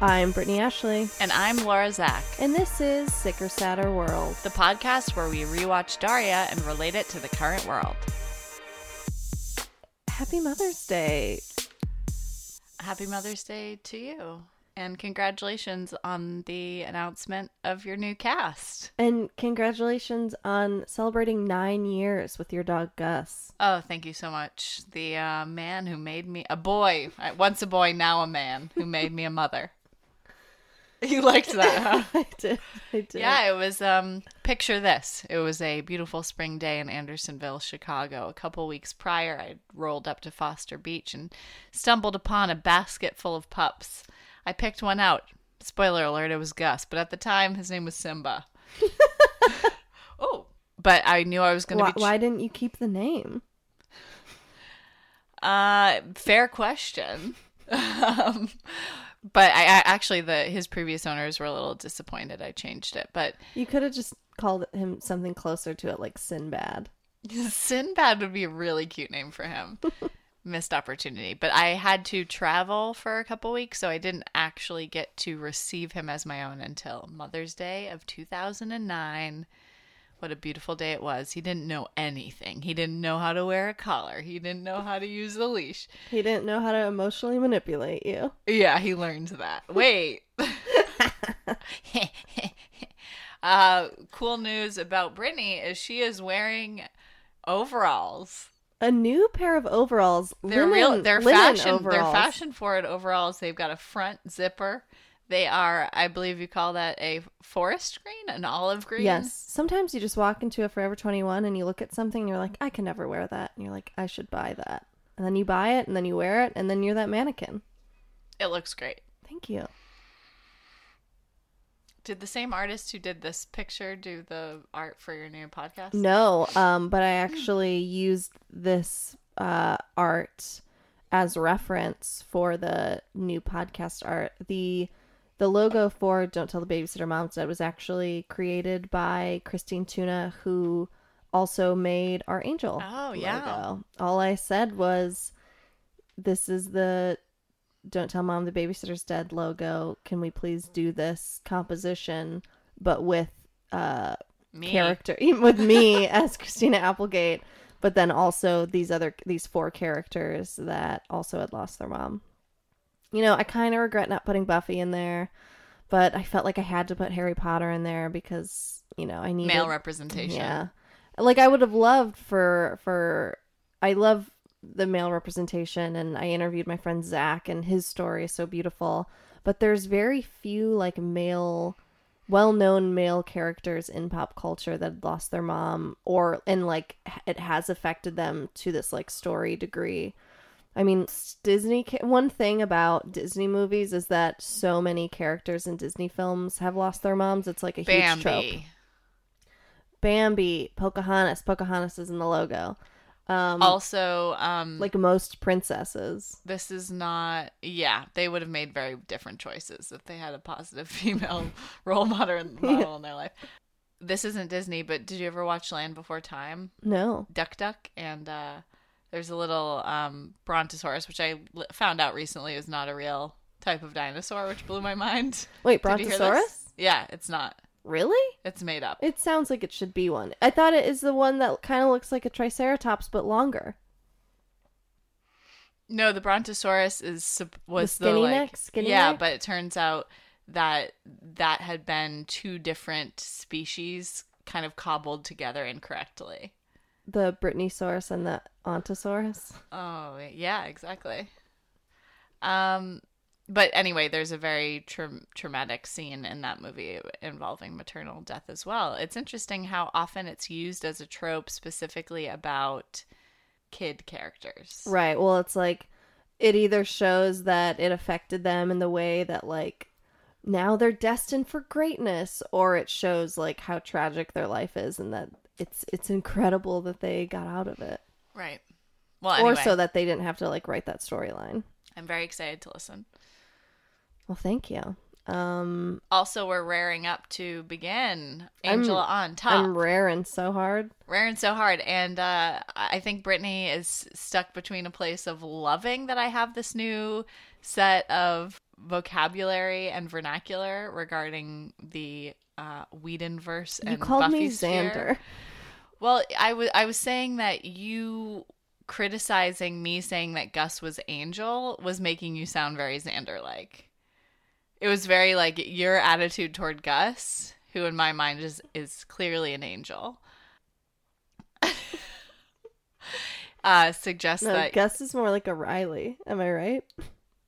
I'm Brittany Ashley, And I'm Laura Zak, and this is Sicker Sadder World. the podcast where we rewatch Daria and relate it to the current world. Happy Mother's Day. Happy Mother's Day to you. And congratulations on the announcement of your new cast. And congratulations on celebrating nine years with your dog Gus. Oh, thank you so much. The uh, man who made me a boy, once a boy, now a man, who made me a mother. You liked that, huh? I did. I did. Yeah, it was um picture this. It was a beautiful spring day in Andersonville, Chicago. A couple weeks prior, I rolled up to Foster Beach and stumbled upon a basket full of pups. I picked one out. Spoiler alert, it was Gus, but at the time his name was Simba. oh, but I knew I was going to Why, be why didn't you keep the name? Uh, fair question. um, but I, I actually the his previous owners were a little disappointed. I changed it, but You could have just called him something closer to it, like Sinbad. Sinbad would be a really cute name for him. Missed opportunity. But I had to travel for a couple weeks, so I didn't actually get to receive him as my own until Mother's Day of 2009. What a beautiful day it was. He didn't know anything. He didn't know how to wear a collar. He didn't know how to use the leash. He didn't know how to emotionally manipulate you. Yeah, he learned that. Wait. uh, cool news about Brittany is she is wearing overalls. A new pair of overalls. They're linen, real. They're fashion. They're fashion forward overalls. They've got a front zipper. They are, I believe, you call that a forest green, an olive green. Yes. Sometimes you just walk into a Forever 21 and you look at something and you're like, I can never wear that. And you're like, I should buy that. And then you buy it and then you wear it and then you're that mannequin. it looks great. Thank you. Did the same artist who did this picture do the art for your new podcast? No, um, but I actually used this uh, art as reference for the new podcast art. The the logo for Don't Tell the Babysitter Mom's Dead was actually created by Christine Tuna, who also made our Angel. Oh, yeah. logo. All I said was, "This is the Don't Tell Mom the Babysitter's Dead logo. Can we please do this composition, but with uh, Me. character with me as Christina Applegate, but then also these other these four characters that also had lost their mom. You know, I kind of regret not putting Buffy in there, but I felt like I had to put Harry Potter in there because you know I need Male representation. yeah, like I would have loved for for I love the male representation, and I interviewed my friend Zach, and his story is so beautiful. But there's very few like male, well-known male characters in pop culture that lost their mom, or and like it has affected them to this like story degree. I mean, Disney. One thing about Disney movies is that so many characters in Disney films have lost their moms. It's like a huge trope. Bambi. Bambi, Pocahontas. Pocahontas is in the logo. Um, Also, um, like most princesses. this is not. Yeah, they would have made very different choices if they had a positive female role model in, model in their life. This isn't Disney, but did you ever watch Land Before Time? No. Duck Duck, and uh, there's a little um, Brontosaurus, which I found out recently is not a real type of dinosaur, which blew my mind. Wait, Did you hear this? Brontosaurus? Yeah, it's not. Really? It's made up. It sounds like it should be one. I thought it is the one that kind of looks like a Triceratops but longer. No, the Brontosaurus is was the, skinny like, neck? Skinny yeah, neck? but it turns out that that had been two different species kind of cobbled together incorrectly. The Britneysaurus and the Ontosaurus. Oh, yeah, exactly. Um but anyway, there's a very tra- traumatic scene in that movie involving maternal death as well. It's interesting how often it's used as a trope specifically about kid characters. Right. Well, it's like it either shows that it affected them in the way that like now they're destined for greatness or it shows like how tragic their life is and that it's it's incredible that they got out of it. Right. Well, anyway, Or so that they didn't have to like write that storyline. I'm very excited to listen. Well, thank you. Um, Also, we're raring up to begin I'm- Angel on Top. I'm raring so hard. raring so hard, and uh, I think Brittany is stuck between a place of loving that I have this new set of vocabulary and vernacular regarding the uh, Whedonverse and You called Buffy me. Xander. Well, I was I was saying that you criticizing me saying that Gus was Angel was making you sound very Xander like. It was very like your attitude toward Gus, who in my mind is is clearly an angel. uh suggests No, that Gus is more like a Riley. Am I right?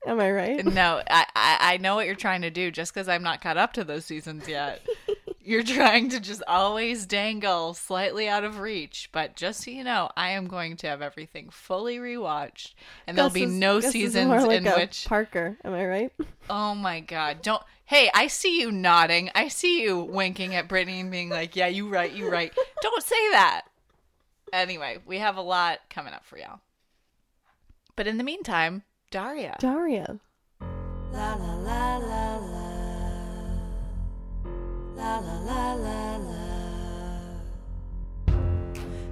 Am I right? no, I, I I know what you're trying to do just because I'm not caught up to those seasons yet. you're trying to just always dangle slightly out of reach, but just so you know, I am going to have everything fully rewatched, and there'll be is- no seasons like in which. Parker. Am I right? Oh my god! Don't. Hey, I see you nodding. I see you winking at Brittany and being like, "Yeah, you right, you right." Don't say that. Anyway, we have a lot coming up for y'all. But in the meantime, Daria. Daria. La la la la la. La la la la la.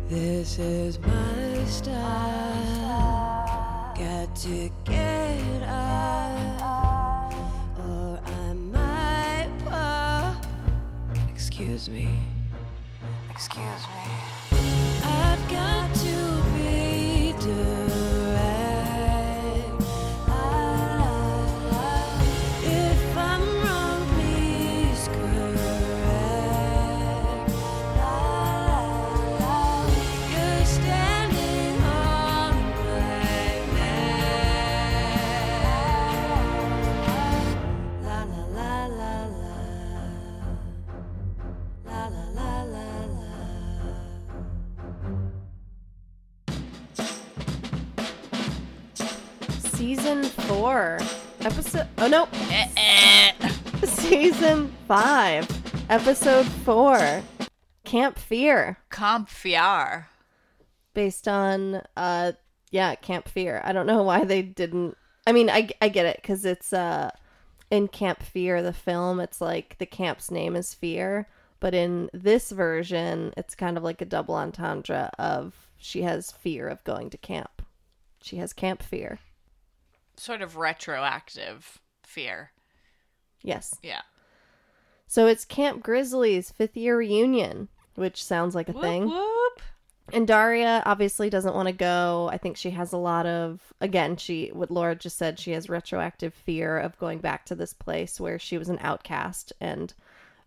This is my style. Got to get up, or I might fall. Excuse me. Excuse me. Oh, no. Season five. Episode four. Camp Fear. Camp Fear. Based on, uh, yeah, Camp Fear. I don't know why they didn't. I mean, I, I get it because it's, uh, in Camp Fear, the film, it's like the camp's name is Fear. But in this version, it's kind of like a double entendre of she has fear of going to camp. She has camp fear. Sort of retroactive fear. Yes. Yeah. So it's Camp Grizzly's fifth year reunion, which sounds like a Whoop, thing. whoop. And Daria obviously doesn't want to go. I think she has a lot of, again, she, what Laura just said, she has retroactive fear of going back to this place where she was an outcast. And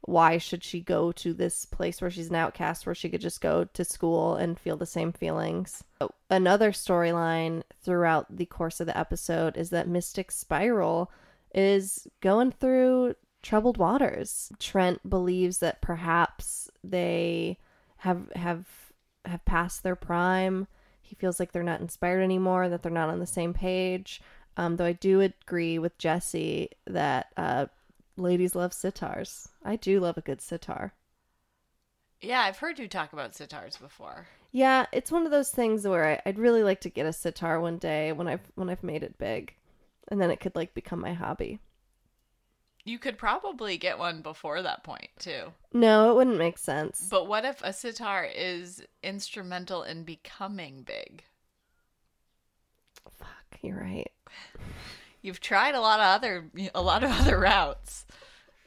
why should she go to this place where she's an outcast, where she could just go to school and feel the same feelings? Another storyline throughout the course of the episode is that Mystic Spiral is going through troubled waters. Trent believes that perhaps they have have have passed their prime. He feels like they're not inspired anymore, that they're not on the same page. Um, though I do agree with Jesse that uh, ladies love sitars. I do love a good sitar. Yeah, I've heard you talk about sitars before. Yeah, it's one of those things where I, I'd really like to get a sitar one day when I've when I've made it big, and then it could like become my hobby. You could probably get one before that point, too. No, it wouldn't make sense. But what if a sitar is instrumental in becoming big? Fuck, you're right. You've tried a lot of other a lot of other routes.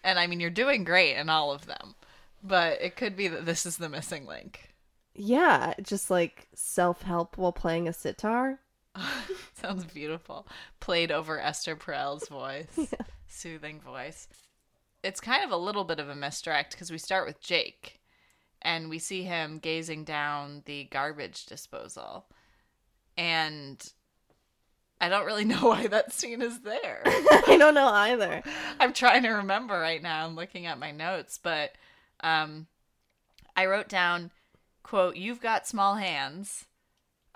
And I mean, you're doing great in all of them. But it could be that this is the missing link. Yeah, just like self help while playing a sitar. Sounds beautiful. Played over Esther Perel's voice. Soothing voice. It's kind of a little bit of a misdirect because we start with Jake and we see him gazing down the garbage disposal. And I don't really know why that scene is there. I don't know either. I'm trying to remember right now. I'm looking at my notes, but um, I wrote down, "quote You've got small hands."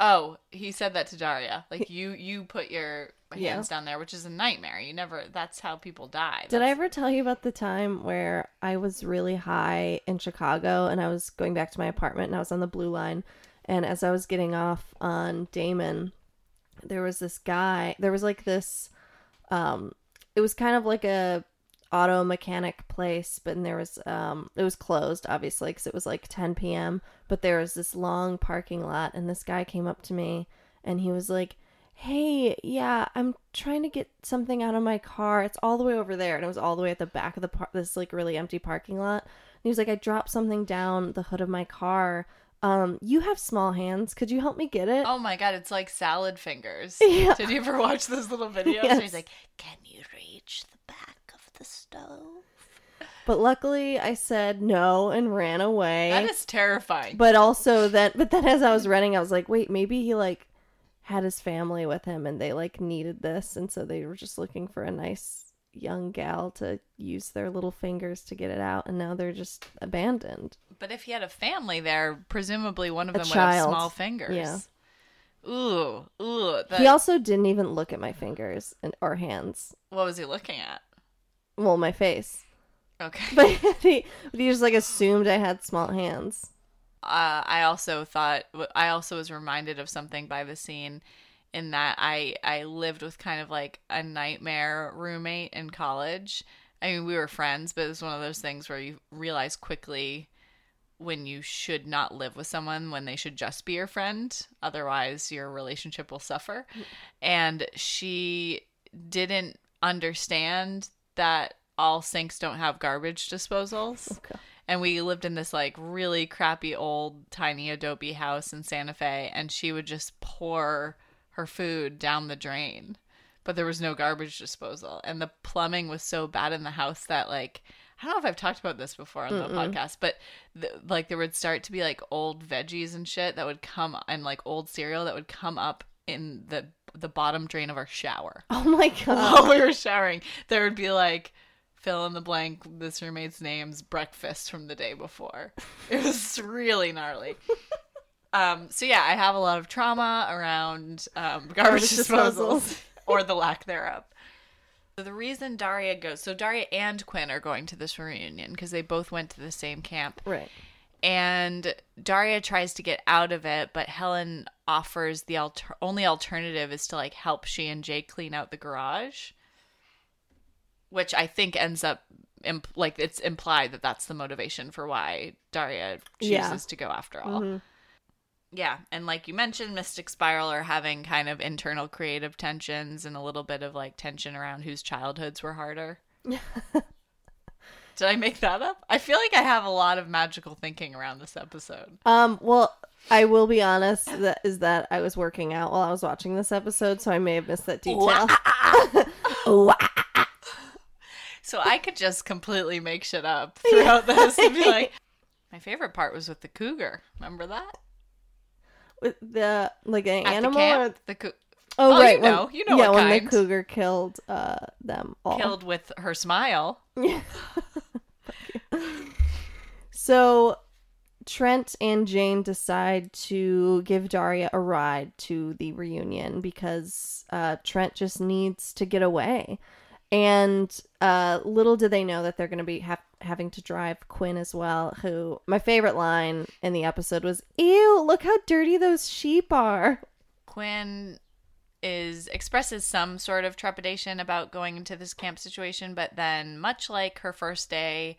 Oh, he said that to Daria. Like you, you put your hands Yeah. down there, which is a nightmare. You never. That's how people die. Did I ever tell you about the time where I was really high in Chicago and I was going back to my apartment and I was on the blue line and as I was getting off on Damen there was this guy there was like this um it was kind of like a auto mechanic place but there was um it was closed obviously because it was like 10 p.m but there was this long parking lot and this guy came up to me and he was like "Hey, yeah, I'm trying to get something out of my car. It's all the way over there." And it was all the way at the back of the par- this like really empty parking lot. And he was like, "I dropped something down the hood of my car. Um, you have small hands. Could you help me get it?" Oh my god, it's like salad fingers. Yeah. Did you ever watch those little videos? Yes. he's like, "Can you reach the back the stove?" But luckily, I said no and ran away. That is terrifying. but also that, but then as I was running, I was like, wait, maybe he like had his family with him and they like needed this and so they were just looking for a nice young gal to use their little fingers to get it out and now they're just abandoned. But if he had a family there, presumably one of A them would have small fingers. Yeah. Ooh, ooh. That, He also didn't even look at my fingers and or hands. what was he looking at? Well, my face. Okay. But he, but he just like assumed I had small hands. uh, I also thought I also was reminded of something by the scene in that I I lived with kind of like a nightmare roommate in college. I mean, we were friends, but it was one of those things where you realize quickly when you should not live with someone when they should just be your friend. Otherwise, your relationship will suffer. And she didn't understand that all sinks don't have garbage disposals. Okay. and we lived in this like really crappy old tiny adobe house in Santa Fe and she would just pour her food down the drain. But there was no garbage disposal and the plumbing was so bad in the house that like I don't know if I've talked about this before on the podcast but th- like there would start to be like old veggies and shit that would come and like old cereal that would come up in the the bottom drain of our shower Oh my god. while we were showering, there would be like fill in the blank this roommate's name's breakfast from the day before. It was really gnarly. Um, so yeah, I have a lot of trauma around um, garbage disposals. or the lack thereof. So the reason Daria goes, so Daria and Quinn are going to this reunion because they both went to the same camp Right. And Daria tries to get out of it, but Helen offers the alter- only alternative is to like help she and Jay clean out the garage, which I think ends up imp- like it's implied that that's the motivation for why Daria chooses Yeah. to go after all. Mhm. Yeah, and like you mentioned, Mystic Spiral are having kind of internal creative tensions and a little bit of like tension around whose childhoods were harder. Did I make that up? I feel like I have a lot of magical thinking around this episode. Um, well, I will be honest that is that I was working out while I was watching this episode, so I may have missed that detail. So I could just completely make shit up throughout this and be like, my favorite part was with the cougar. Remember that? With the like an At animal the or the cou- oh, Oh, you right when- know. You know yeah what when kind. the cougar killed uh them all killed with her smile. So Trent and Jane decide to give Daria a ride to the reunion because uh, Trent just needs to get away. And uh, little do they know that they're going to be ha- having to drive Quinn as well. Who my favorite line in the episode was, "Ew, look how dirty those sheep are." Quinn is expresses some sort of trepidation about going into this camp situation, but then much like her first day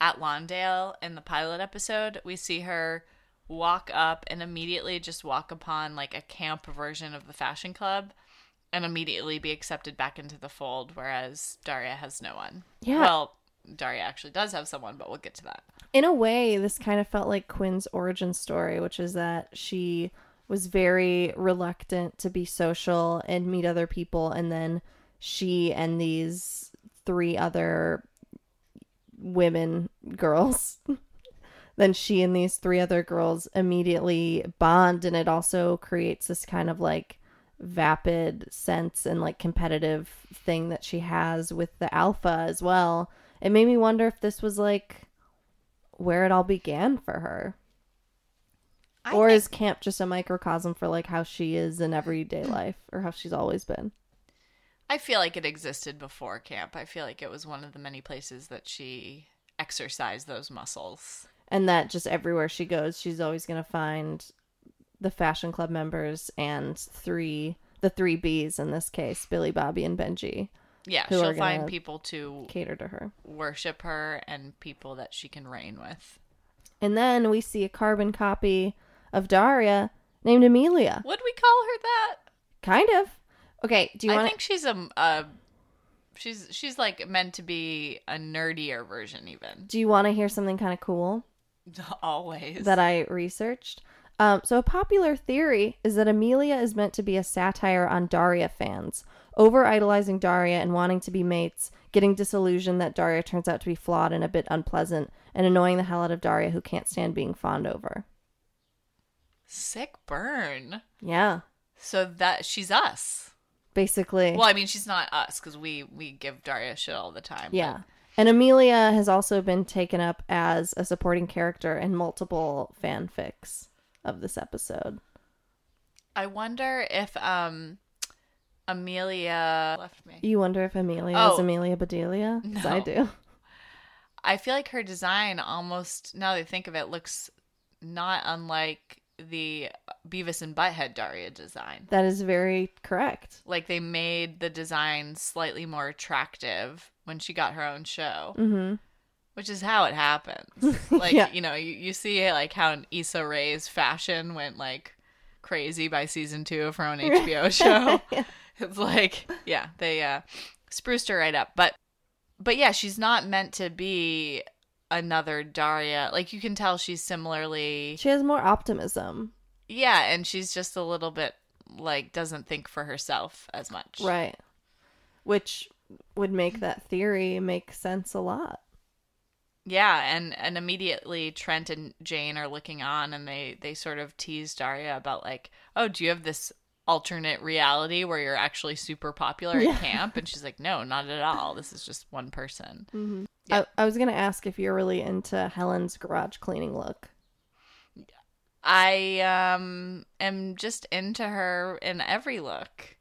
at Lawndale in the pilot episode, we see her walk up and immediately just walk upon like a camp version of the fashion club and immediately be accepted back into the fold, whereas Daria has no one. Yeah. Well, Daria actually does have someone, but we'll get to that. in a way, this kind of felt like Quinn's origin story, which is that she was very reluctant to be social and meet other people, and then she and these three other women girls. then she and these three other girls immediately bond, and it also creates this kind of like vapid sense and like competitive thing that she has with the alpha as well. It made me wonder if this was like where it all began for her. I or think- is camp just a microcosm for like how she is in everyday mm. life or how she's always been? I feel like it existed before camp. I feel like it was one of the many places that she exercised those muscles. And that just everywhere she goes, she's always going to find the fashion club members and three the three B's in this case, Billy, Bobby, and Benji, Yeah, Who she'll find people to cater to her. worship her and people that she can reign with. And then we see a carbon copy of Daria named Amelia. Would we call her that? Kind of. Okay, do you want I think she's a, she's she's like meant to be a nerdier version even. do you want to hear something kind of cool Always. that I researched? Um, so a popular theory is that Amelia is meant to be a satire on Daria fans, over idolizing Daria and wanting to be mates, getting disillusioned that Daria turns out to be flawed and a bit unpleasant, and annoying the hell out of Daria who can't stand being fawned over. Sick burn. Yeah, So that she's us. basically. Well, I mean, she's not us because we we give Daria shit all the time. but- Yeah. And Amelia has also been taken up as a supporting character in multiple fanfics of this episode. I wonder if um Amelia left me. You wonder if Amelia is Oh. Amelia Bedelia? 'Cause I No. do. I feel like her design almost now that I think of it looks not unlike the Beavis and Butthead Daria design. That is very correct. Like they made the design slightly more attractive when she got her own show, Mm-hmm. which is how it happens. Like Yeah. you know, you, you see like how an Issa Rae's fashion went like crazy by season two of her own HBO show. It's like, yeah, they uh spruced her right up. But but yeah, she's not meant to be another Daria. Like you can tell she's similarly She has more optimism. Yeah, and she's just a little bit like doesn't think for herself as much. Right. Which would make that theory make sense a lot. Yeah, and and immediately Trent and Jane are looking on and they they sort of tease Daria about like, "Oh, do you have this alternate reality where you're actually super popular at Yeah. camp?" And she's like, "No, not at all. This is just one person." Mm-hmm. I, I was to ask if you're really into Helen's garage cleaning look. I um am just into her in every look.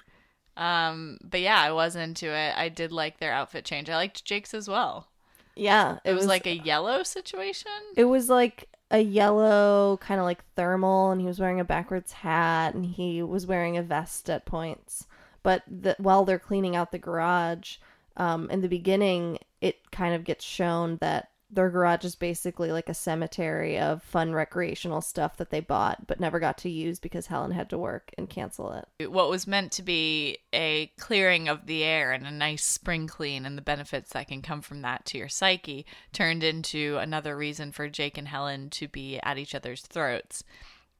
Um but yeah, I was into it. I did like their outfit change. I liked Jake's as well. Yeah. It, was, like a yellow situation. It was like a yellow, kind of like thermal, and he was wearing a backwards hat, and he was wearing a vest at points. But the, while they're cleaning out the garage, um, in the beginning, it kind of gets shown that their garage is basically like a cemetery of fun recreational stuff that they bought but never got to use because Helen had to work and cancel it. what was meant to be a clearing of the air and a nice spring clean and the benefits that can come from that to your psyche turned into another reason for Jake and Helen to be at each other's throats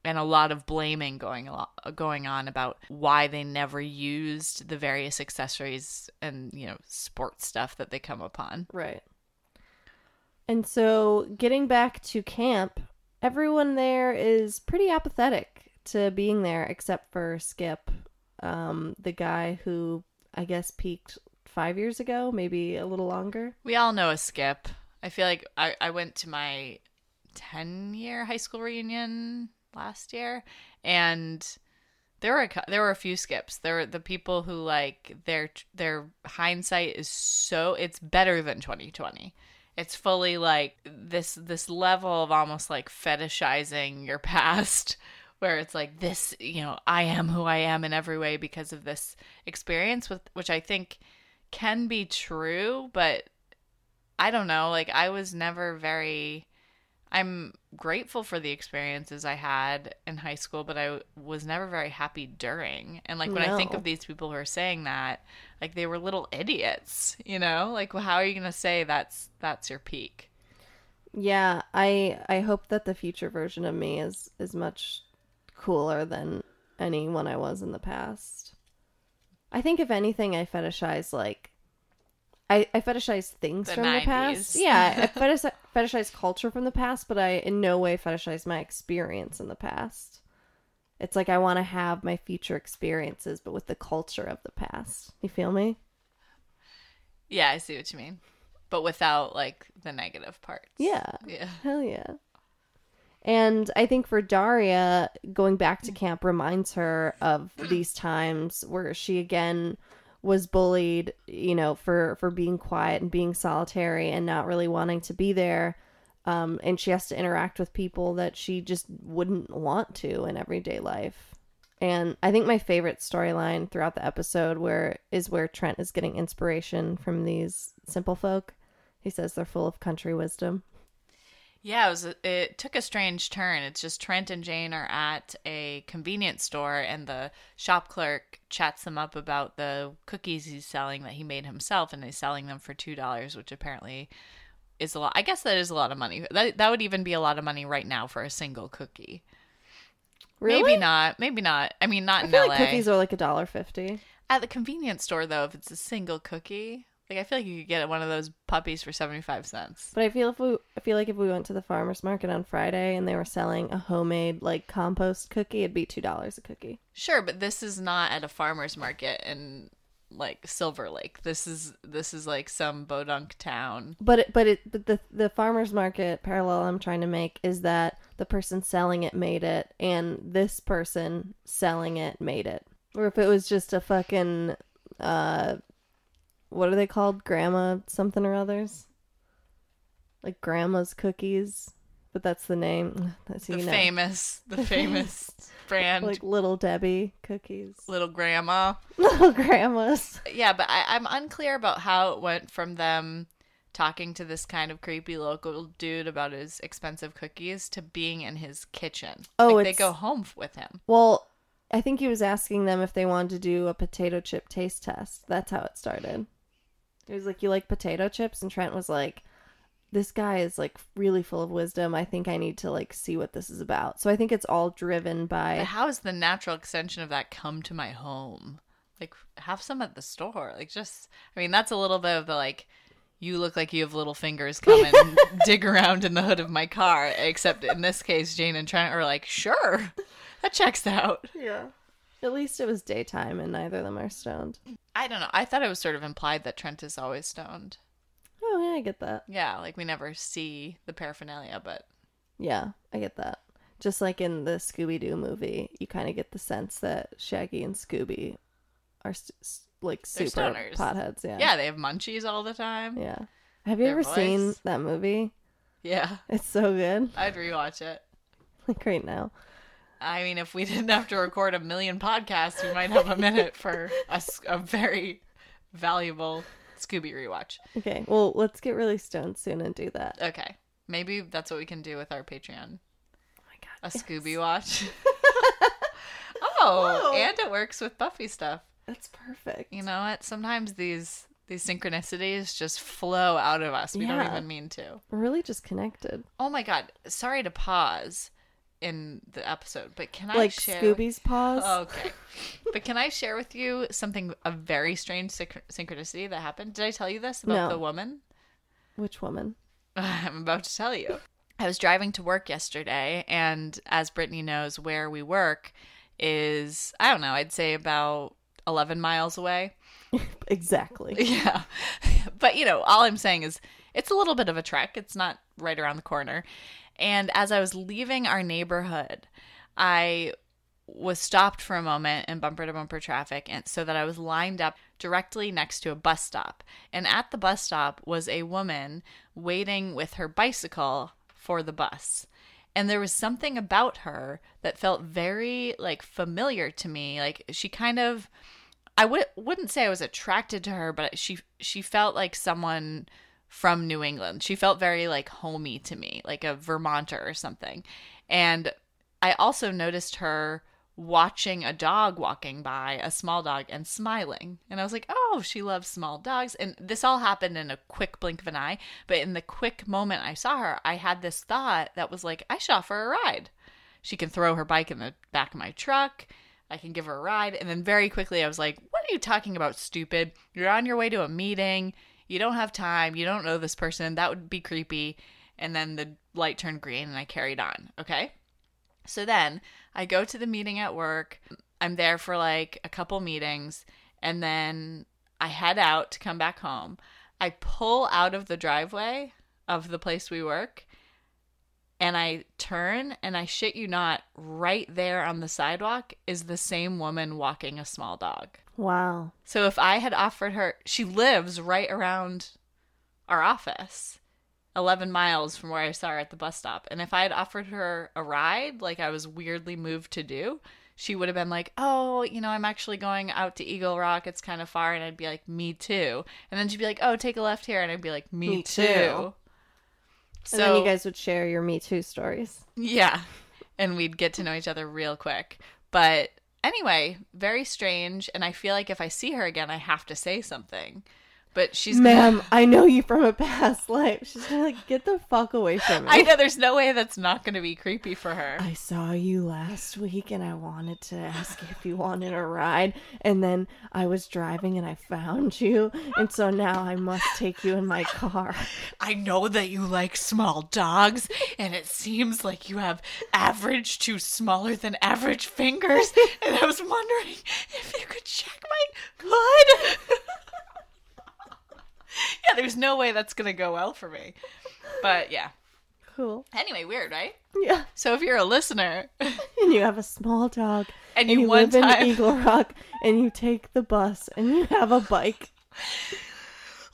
and a lot of blaming going going on about why they never used the various accessories and you know sports stuff that they come upon. Right. And so, getting back to camp, everyone there is pretty apathetic to being there, except for Skip, um, the guy who I guess peaked five years ago, maybe a little longer. We all know a skip. I feel like I, I went to my 10 year high school reunion last year and there were a, there were a few skips. There were the people who like their their hindsight is so it's better than 2020. It's fully like this this level of almost like fetishizing your past where it's like this, you know, I am who I am in every way because of this experience with which I think can be true, but I don't know. Like, I was never very. I'm grateful for the experiences I had in high school, but I was never very happy during. And, like, when I think of these people who are saying that, like, they were little idiots, you know? Like, well, how are you going to say that's that's your peak? Yeah, I I hope that the future version of me is is much cooler than anyone I was in the past. I think if anything, I fetishize like I, I fetishize things The from the past. Yeah, I fetish, fetishize culture from the past, but I in no way fetishize my experience in the past. It's like I want to have my future experiences, but with the culture of the past. You feel me? Yeah, I see what you mean. But without, like, the negative parts. Yeah. Yeah. Hell yeah. And I think for Daria, going back to mm. camp reminds her of these times where she again was bullied, you know, for for being quiet and being solitary and not really wanting to be there. Um, and she has to interact with people that she just wouldn't want to in everyday life. And I think my favorite storyline throughout the episode where is where Trent is getting inspiration from these simple folk. He says they're full of country wisdom. Yeah, it was. It took a strange turn. It's just Trent and Jane are at a convenience store, and the shop clerk chats them up about the cookies he's selling that he made himself, and he's selling them for two dollars, which apparently is a lot. I guess that is a lot of money. That that would even be a lot of money right now for a single cookie. Really? Maybe not. Maybe not. I mean, not I in LA. like cookies are like a dollar fifty. At the convenience store, though, if it's a single cookie, like I feel like you could get one of those puppies for seventy five cents. But I feel if we, I feel like if we went to the farmers market on Friday and they were selling a homemade like compost cookie, it'd be two dollars a cookie. Sure, but this is not at a farmer's market in like Silver Lake. This is this is like some bodunk town. But it, but it, but the the farmers market parallel I'm trying to make is that the person selling it made it, and this person selling it made it. Or if it was just a fucking, uh, what are they called? Grandma something or others. Like grandma's cookies, but that's the name. That's The you know, famous the famous brand like little Debbie cookies, little grandma. little grandmas. Yeah, but I, I'm unclear about how it went from them talking to this kind of creepy local dude about his expensive cookies to being in his kitchen. Oh, like they go home with him. Well, I think he was asking them if they wanted to do a potato chip taste test. That's how it started. He was like, "You like potato chips?" And Trent was like, "This guy is like really full of wisdom. I think I need to like see what this is about." So I think it's all driven But by how is the natural extension of that come to my home? Like have some at the store. Like just I mean that's a little bit of the like you look like you have little fingers come and dig around in the hood of my car. Except in this case, Jane and Trent are like, sure, that checks out. yeah. At least it was daytime, and neither of them are stoned. I don't know. I thought it was sort of implied that Trent is always stoned. Oh yeah, I get that. Yeah, like we never see the paraphernalia, but Yeah, I get that. Just like in the Scooby Doo movie, you kind of get the sense that Shaggy and Scooby are s- s- like They're super stoners. potheads. Yeah. yeah, they have munchies all the time. Yeah. Have you Their ever seen that movie? Yeah, It's so good. I'd rewatch it. Like right now. I mean, if we didn't have to record a million podcasts, we might have a minute for a very valuable Scooby rewatch. Okay. Well, let's get really stoned soon and do that. Okay, maybe that's what we can do with our Patreon. Oh my god. A Scooby watch. oh, Whoa. and it works with Buffy stuff. That's perfect. You know what? Sometimes these these synchronicities just flow out of us. We don't even mean to. We're really just connected. Oh my god! Sorry to pause in the episode, but can I like share? Scooby's paws. Okay. but can I share with you something, a very strange synch- synchronicity that happened? Did I tell you this about No. the woman? Which woman? I'm about to tell you. I was driving to work yesterday, and as Brittany knows, where we work is, I don't know, I'd say about 11 miles away. Exactly. Yeah. But, you know, all I'm saying is it's a little bit of a trek. It's not right around the corner. And as I was leaving our neighborhood, I was stopped for a moment in bumper to bumper traffic and so that I was lined up directly next to a bus stop. And at the bus stop was a woman waiting with her bicycle for the bus. And there was something about her that felt very like familiar to me. Like she kind of I would wouldn't say I was attracted to her, but she she felt like someone from New England. She felt very like homey to me, like a Vermonter or something. And I also noticed her watching a dog walking by, a small dog, and smiling. And I was like, oh, she loves small dogs. And this all happened in a quick blink of an eye. But in the quick moment I saw her, I had this thought that was like, I should offer a ride. She can throw her bike in the back of my truck. I can give her a ride. And then very quickly, I was like, What are you talking about, stupid? You're on your way to a meeting. You don't have time. You don't know this person. That would be creepy. And then the light turned green and I carried on. Okay. So then I go to the meeting at work. I'm there for like a couple meetings. And then I head out to come back home. I pull out of the driveway of the place we work and I turn and I shit you not, right there on the sidewalk is the same woman walking a small dog. Wow. So if I had offered her, she lives right around our office, 11 miles from where I saw her at the bus stop. And if I had offered her a ride, like I was weirdly moved to do, she would have been like, Oh, you know, I'm actually going out to Eagle Rock. It's kind of far. And I'd be like, Me too. And then she'd be like, Oh, take a left here. And I'd be like, Me, Me too. too. So and then you guys would share your Me Too stories. Yeah. And we'd get to know each other real quick. But anyway, very strange. And I feel like if I see her again, I have to say something. But she's Ma'am, I know you from a past life. She's gonna like get the fuck away from me. I know there's no way that's not going to be creepy for her. I saw you last week and I wanted to ask if you wanted a ride. And then I was driving and I found you. And so now I must take you in my car. I know that you like small dogs, and it seems like you have average to smaller than average fingers. And I was wondering if you could check my. yeah, there's no way that's going to go well for me. But yeah. Cool. Anyway, weird, right? Yeah. So if you're a listener And you have a small dog. and And you, you one live time in Eagle Rock and you take the bus and you have a bike.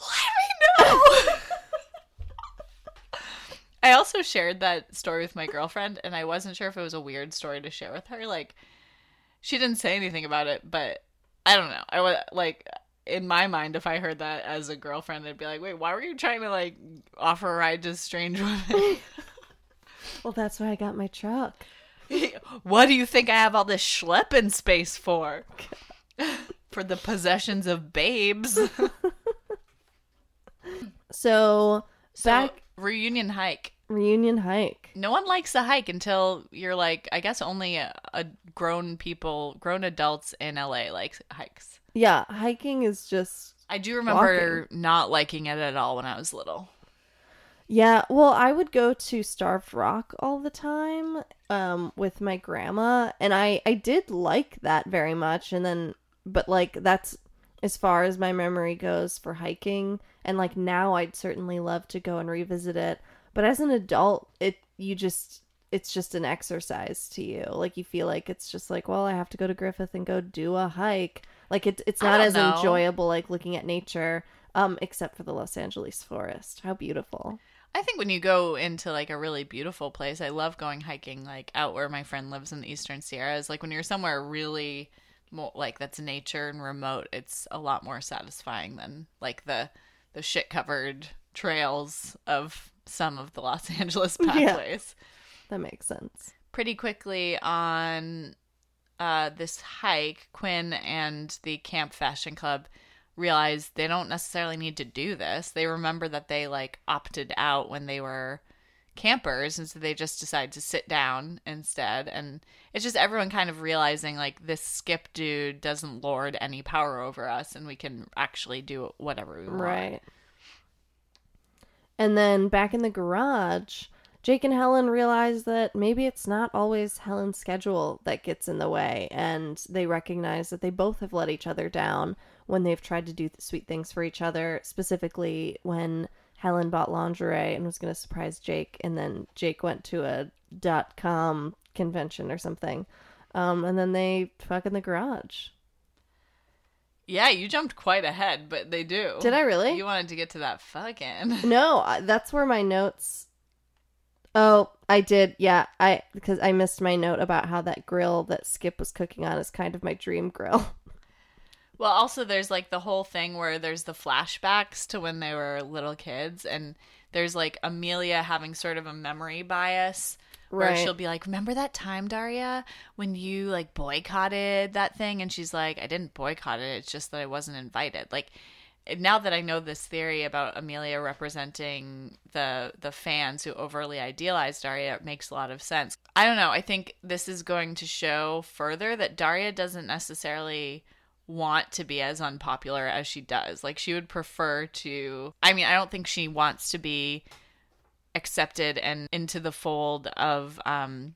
let me know. I also shared that story with my girlfriend, and I wasn't sure if it was a weird story to share with her. Like, she didn't say anything about it, but I don't know. I was like, in my mind, if I heard that as a girlfriend, I'd be like, "Wait, why were you trying to like offer a ride to strange women? Well, that's why I got my truck. what do you think I have all this schlepping space for? for the possessions of babes." So, So, back reunion hike. reunion hike. No one likes a hike until you're like, I guess only a, a grown people, grown adults in LA like hikes. Yeah, hiking is just I do remember not liking it at all when I was little. Yeah, well, I would go to Starved Rock all the time um with my grandma and I I did like that very much and then but like that's as far as my memory goes for hiking and like now I'd certainly love to go and revisit it. But as an adult, it you just it's just an exercise to you. Like you feel like it's just like, well, I have to go to Griffith and go do a hike. Like it, it's not as know. enjoyable like looking at nature um except for the Los Angeles forest. How beautiful. I think when you go into like a really beautiful place, I love going hiking like out where my friend lives in the Eastern Sierras. Like when you're somewhere really more like that's nature and remote, it's a lot more satisfying than like the the shit covered trails of some of the Los Angeles Yeah. pathways. That makes sense. pretty quickly on uh, this hike, Quinn and the Camp Fashion Club realize they don't necessarily need to do this. They remember that they like opted out when they were campers, and so they just decide to sit down instead. And it's just everyone kind of realizing like this skip dude doesn't lord any power over us, and we can actually do whatever we want. Right. And then back in the garage, Jake and Helen realize that maybe it's not always Helen's schedule that gets in the way, and they recognize that they both have let each other down when they've tried to do sweet things for each other, specifically when Helen bought lingerie and was going to surprise Jake, and then Jake went to a dot com convention or something. Um, and then they fuck in the garage. Yeah, you jumped quite ahead, but they do. Did I really? You wanted to get to that fucking. No, that's where my notes. Oh, I did. Yeah, I because I missed my note about how that grill that Skip was cooking on is kind of my dream grill. Well, also there's like the whole thing where there's the flashbacks to when they were little kids, and there's like Amelia having sort of a memory bias. Where Right. she'll be like, "Remember that time, Daria, when you like boycotted that thing?" And she's like, "I didn't boycott it. It's just that I wasn't invited." Like now that I know this theory about Amelia representing the the fans who overly idealized Daria, it makes a lot of sense. I don't know. I think this is going to show further that Daria doesn't necessarily want to be as unpopular as she does. Like she would prefer to I mean, I don't think she wants to be accepted and into the fold of um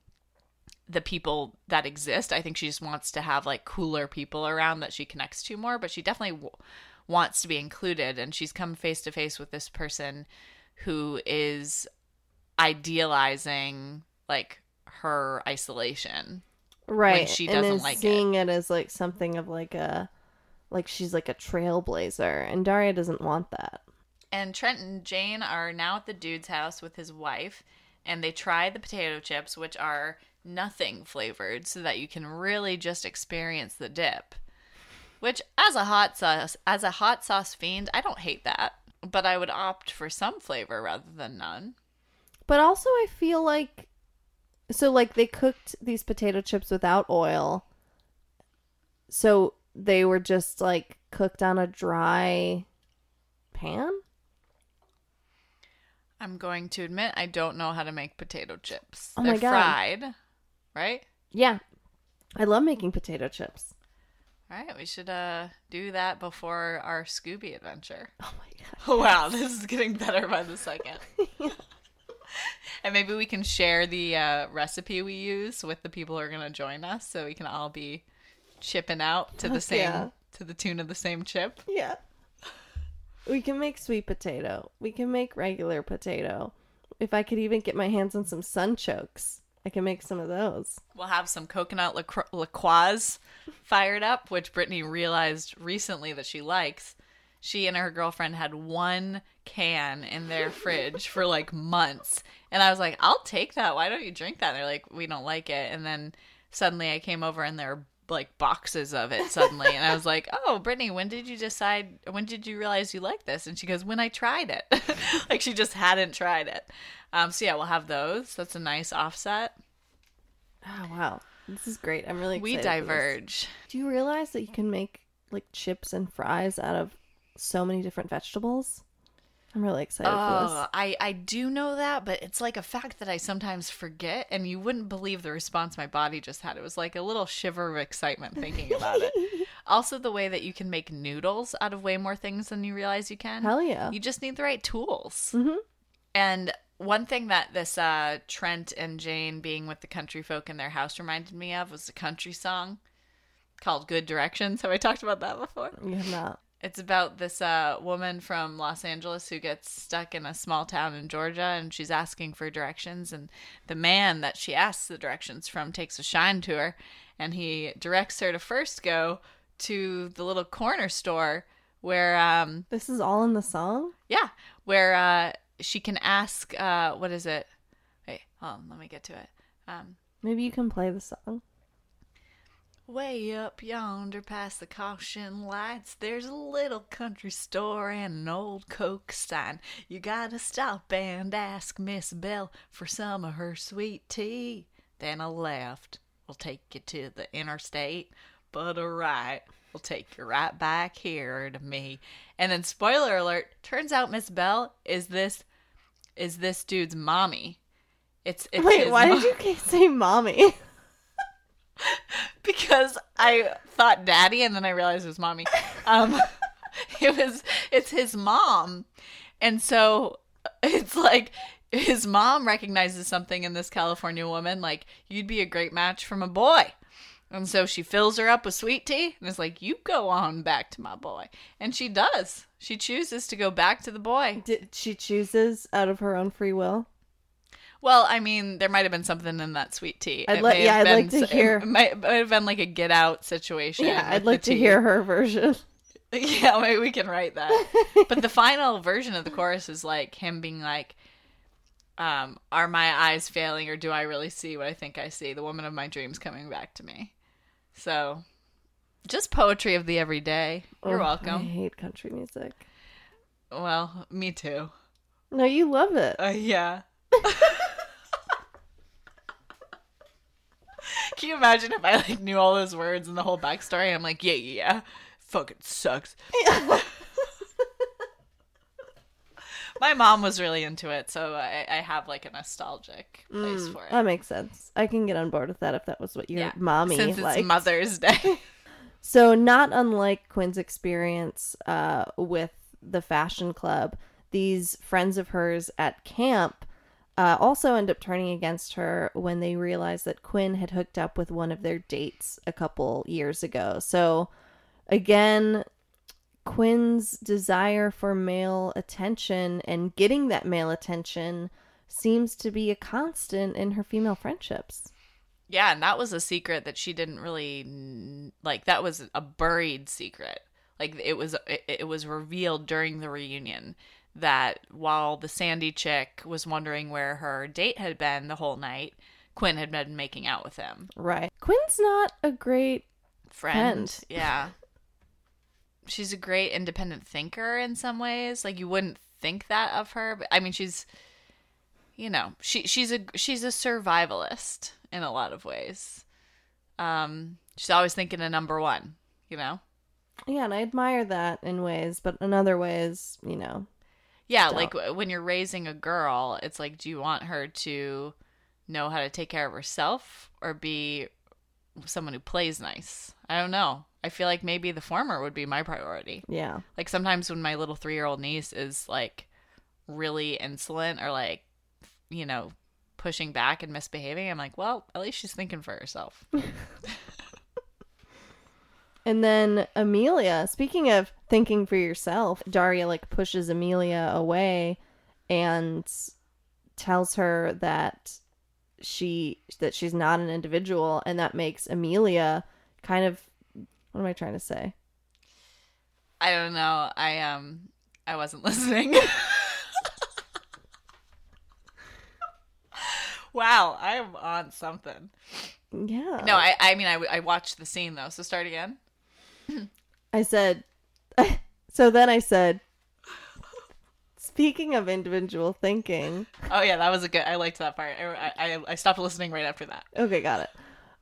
the people that exist. I think she just wants to have like cooler people around that she connects to more, but she definitely w- wants to be included and she's come face to face with this person who is idealizing like her isolation. right. she doesn't is like it. seeing it. as like something of like a like she's like a trailblazer, and Daria doesn't want that. And Trent and Jane are now at the dude's house with his wife, and they try the potato chips, which are nothing flavored, so that you can really just experience the dip. Which, as a hot sauce, as a hot sauce fiend, I don't hate that, but I would opt for some flavor rather than none. But also, I feel like so like they cooked these potato chips without oil, so they were just like cooked on a dry pan. I'm going to admit I don't know how to make potato chips. Oh They're my God. fried, right? Yeah, I love making potato chips. All right, we should uh do that before our Scooby adventure. Oh my god. Wow, this is getting better by the second. and maybe we can share the uh, recipe we use with the people who are going to join us, so we can all be chipping out to the same yeah. to the tune of the same chip. Yeah. We can make sweet potato. We can make regular potato. If I could even get my hands on some sunchokes, I can make some of those. We'll have some coconut liqu- fired up, which Brittany realized recently that she likes. She and her girlfriend had one can in their fridge for like months. And I was like, I'll take that. Why don't you drink that? And they're like, we don't like it. And then suddenly I came over and there were like boxes of it suddenly. and I was like, oh, Brittany, when did you decide, when did you realize you like this? And she goes, when I tried it. like she just hadn't tried it. Um, so yeah, we'll have those. That's a nice offset. Oh wow. This is great. I'm really We diverge. Do you realize that you can make like chips and fries out of so many different vegetables? I'm really excited for Oh, I, I do know that, but it's like a fact that I sometimes forget, and you wouldn't believe the response my body just had. It was like a little shiver of excitement thinking about it. also, the way that you can make noodles out of way more things than you realize you can. Hell yeah. You just need the right tools. Mhm. And one thing that this uh, Trent and Jane being with the country folk in their house reminded me of was a country song called Good Directions. Have I talked about that before? You have not. It's about this uh, woman from Los Angeles who gets stuck in a small town in Georgia and she's asking for directions. And the man that she asks the directions from takes a shine to her and he directs her to first go to the little corner store where, um, This is all in the song? yeah, where uh, she can ask, uh, what is it? Wait, hold on, let me get to it. Um, Maybe you can play the song. Way up yonder past the caution lights, there's a little country store and an old Coke sign. You gotta stop and ask Miss Bell for some of her sweet tea. Then a left will take you to the interstate, but a right will take you right back here to me. And then spoiler alert, turns out Miss Bell is this is this dude's mommy. It's, it's Wait, why did you say mommy? because I thought daddy and then I realized it was mommy. Um it was it's his mom. And so it's like his mom recognizes something in this California woman like you'd be a great match from a boy. And so she fills her up with sweet tea and is like you go on back to my boy. And she does. She chooses to go back to the boy. Did she chooses out of her own free will? Well, I mean, there might have been something in that sweet tea. I'd It like- may yeah, I'd like been to s- hear- It might, might have been like a get out situation. Yeah, I'd like to tea. hear her version. Yeah, maybe we can write that. but the final version of the chorus is like him being like, um, "Are my eyes failing, or do I really see what I think I see? The woman of my dreams coming back to me." So, just poetry of the everyday. You're Oh, I hate country music. Well, me too. No, you love it. Uh, yeah. Can you imagine if I like knew all those words and the whole backstory? And I'm like, yeah, yeah, yeah. fucking sucks. My mom was really into it, so I, I have like a nostalgic place for it. That makes sense. I can get on board with that if that was what your mommy since it's liked. Mother's Day. So, not unlike Quinn's experience uh, with the fashion club, these friends of hers at camp uh, also end up turning against her when they realize that Quinn had hooked up with one of their dates a couple years ago. So, again, Quinn's desire for male attention and getting that male attention seems to be a constant in her female friendships. Yeah, and that was a secret that she didn't really like. That was a buried secret. Like it was, it, it was revealed during the reunion that while the Sandy chick was wondering where her date had been the whole night, Quinn had been making out with him. Right. Quinn's not a great Friend, Friend. yeah. She's a great independent thinker in some ways. Like you wouldn't think that of her, but I mean, she's you know, she she's a she's a survivalist in a lot of ways. Um, she's always thinking of number one, you know. Yeah, and I admire that in ways, but in other ways, you know, Yeah, Don't. like when you're raising a girl, it's like, do you want her to know how to take care of herself or be someone who plays nice? I don't know. I feel like maybe the former would be my priority. yeah. Like sometimes when my little three year old niece is like really insolent or like, you know, pushing back and misbehaving, I'm like, well, at least she's thinking for herself. And then Amelia, speaking of thinking for yourself, Daria like pushes Amelia away and tells her that she that she's not an individual and that makes Amelia kind of what am I trying to say? I don't know. I um I wasn't listening. wow, I am on something. Yeah. No, I I mean I I watched the scene though. So start again. I said so then I said speaking of individual thinking, Oh yeah, that was a good. I liked that part. I I, I stopped listening right after that. Okay, got it.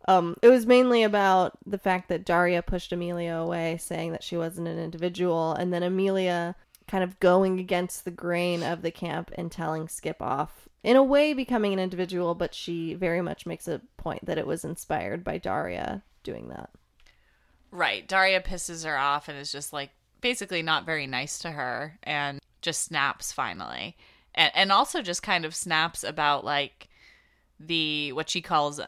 Um, it was mainly about the fact that Daria pushed Amelia away, saying that she wasn't an individual, and then Amelia kind of going against the grain of the camp and telling Skip off, in a way becoming an individual, but she very much makes a point that it was inspired by Daria doing that. Right. Daria pisses her off and is just like basically not very nice to her and just snaps finally. And and also just kind of snaps about like the what she calls uh,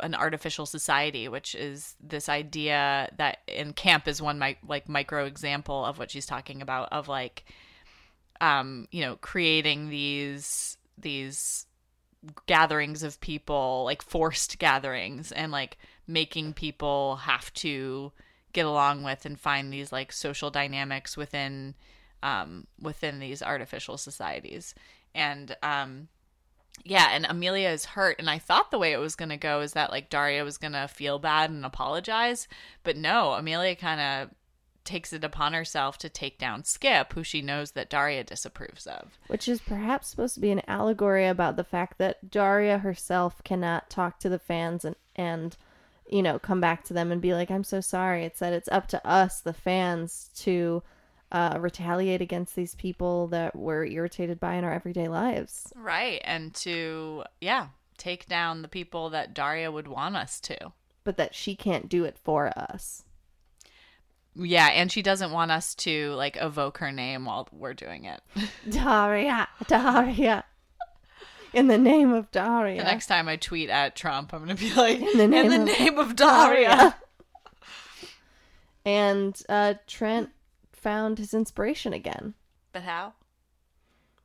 an artificial society, which is this idea that in camp is one mi- like micro example of what she's talking about of like um you know creating these these gatherings of people like forced gatherings and like making people have to get along with and find these like social dynamics within um within these artificial societies. And um yeah and amelia is hurt and i thought the way it was going to go is that like daria was going to feel bad and apologize but no amelia kind of takes it upon herself to take down skip who she knows that daria disapproves of. Which is perhaps supposed to be an allegory about the fact that Daria herself cannot talk to the fans and, and you know, come back to them and be like, I'm so sorry. It's that it's up to us, the fans, to uh, retaliate against these people that we're irritated by in our everyday lives. Right. And to, yeah, take down the people that Daria would want us to. But that she can't do it for us. Yeah. And she doesn't want us to, like, evoke her name while we're doing it. Daria, Daria. In the name of Daria. The next time I tweet at Trump, I'm going to be like, In the in name the of name of Daria. Daria. and uh, Trent found his inspiration again. But how?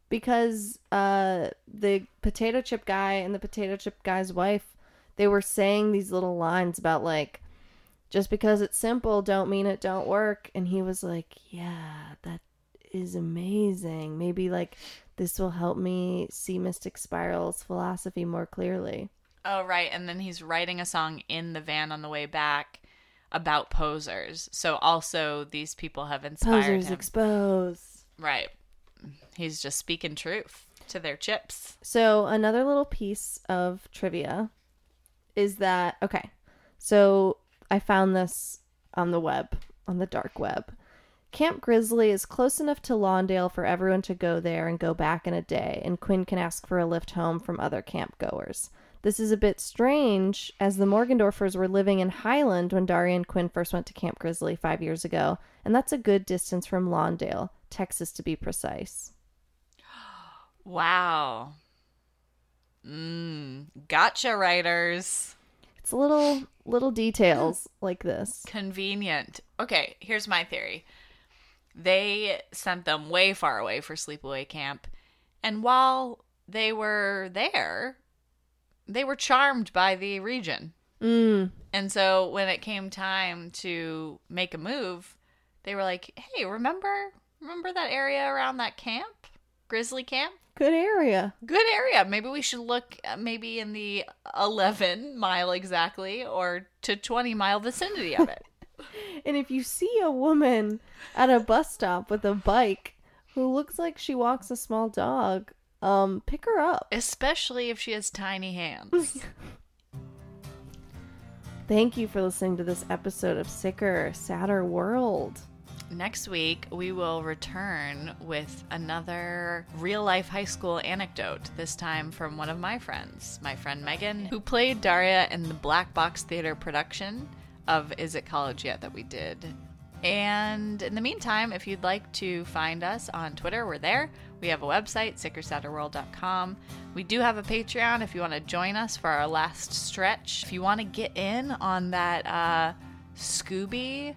because uh the potato chip guy and the potato chip guy's wife they were saying these little lines about like just because it's simple don't mean it don't work and he was like yeah that is amazing maybe like this will help me see mystic spiral's philosophy more clearly Oh, right. And then he's writing a song in the van on the way back about posers. So also these people have inspired posers him. exposed right. He's just speaking truth to their chips. So another little piece of trivia is that okay. So I found this on the web, on the dark web. Camp Grizzly is close enough to Lawndale for everyone to go there and go back in a day, and Quinn can ask for a lift home from other camp goers. This is a bit strange, as the Morgendorfers were living in Highland when Daria and Quinn first went to Camp Grizzly five years ago, and that's a good distance from Lawndale, Texas to be precise. Wow. Mmm. Gotcha, writers. It's little little details like this. Convenient. Okay, here's my theory. They sent them way far away for sleepaway camp, and while they were there, they were charmed by the region. Mm. And so when it came time to make a move, they were like, "Hey, remember remember that area around that camp? Grizzly camp? Good area. Good area. Maybe we should look uh, maybe in the 11 mile exactly or to 20 mile vicinity of it." And if you see a woman at a bus stop with a bike who looks like she walks a small dog, Um, pick her up. especially if she has tiny hands. Thank you for listening to this episode of Sicker, Sadder World. Next week, we will return with another real life high school anecdote, this time from one of my friends, my friend Megan, who played Daria in the Black Box Theater production of Is It College Yet that we did. And in the meantime, if you'd like to find us on Twitter, we're there. We have a website, sickersadderworld.com. We do have a Patreon if you want to join us for our last stretch. If you want to get in on that uh, Scooby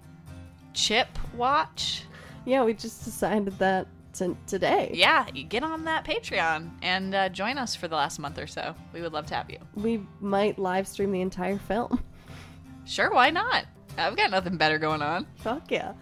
chip watch, Yeah, we just decided that t- today. yeah, you get on that Patreon and uh, join us for the last month or so. We would love to have you. We might live stream the entire film. Sure, why not? I've got nothing better going on. Fuck yeah.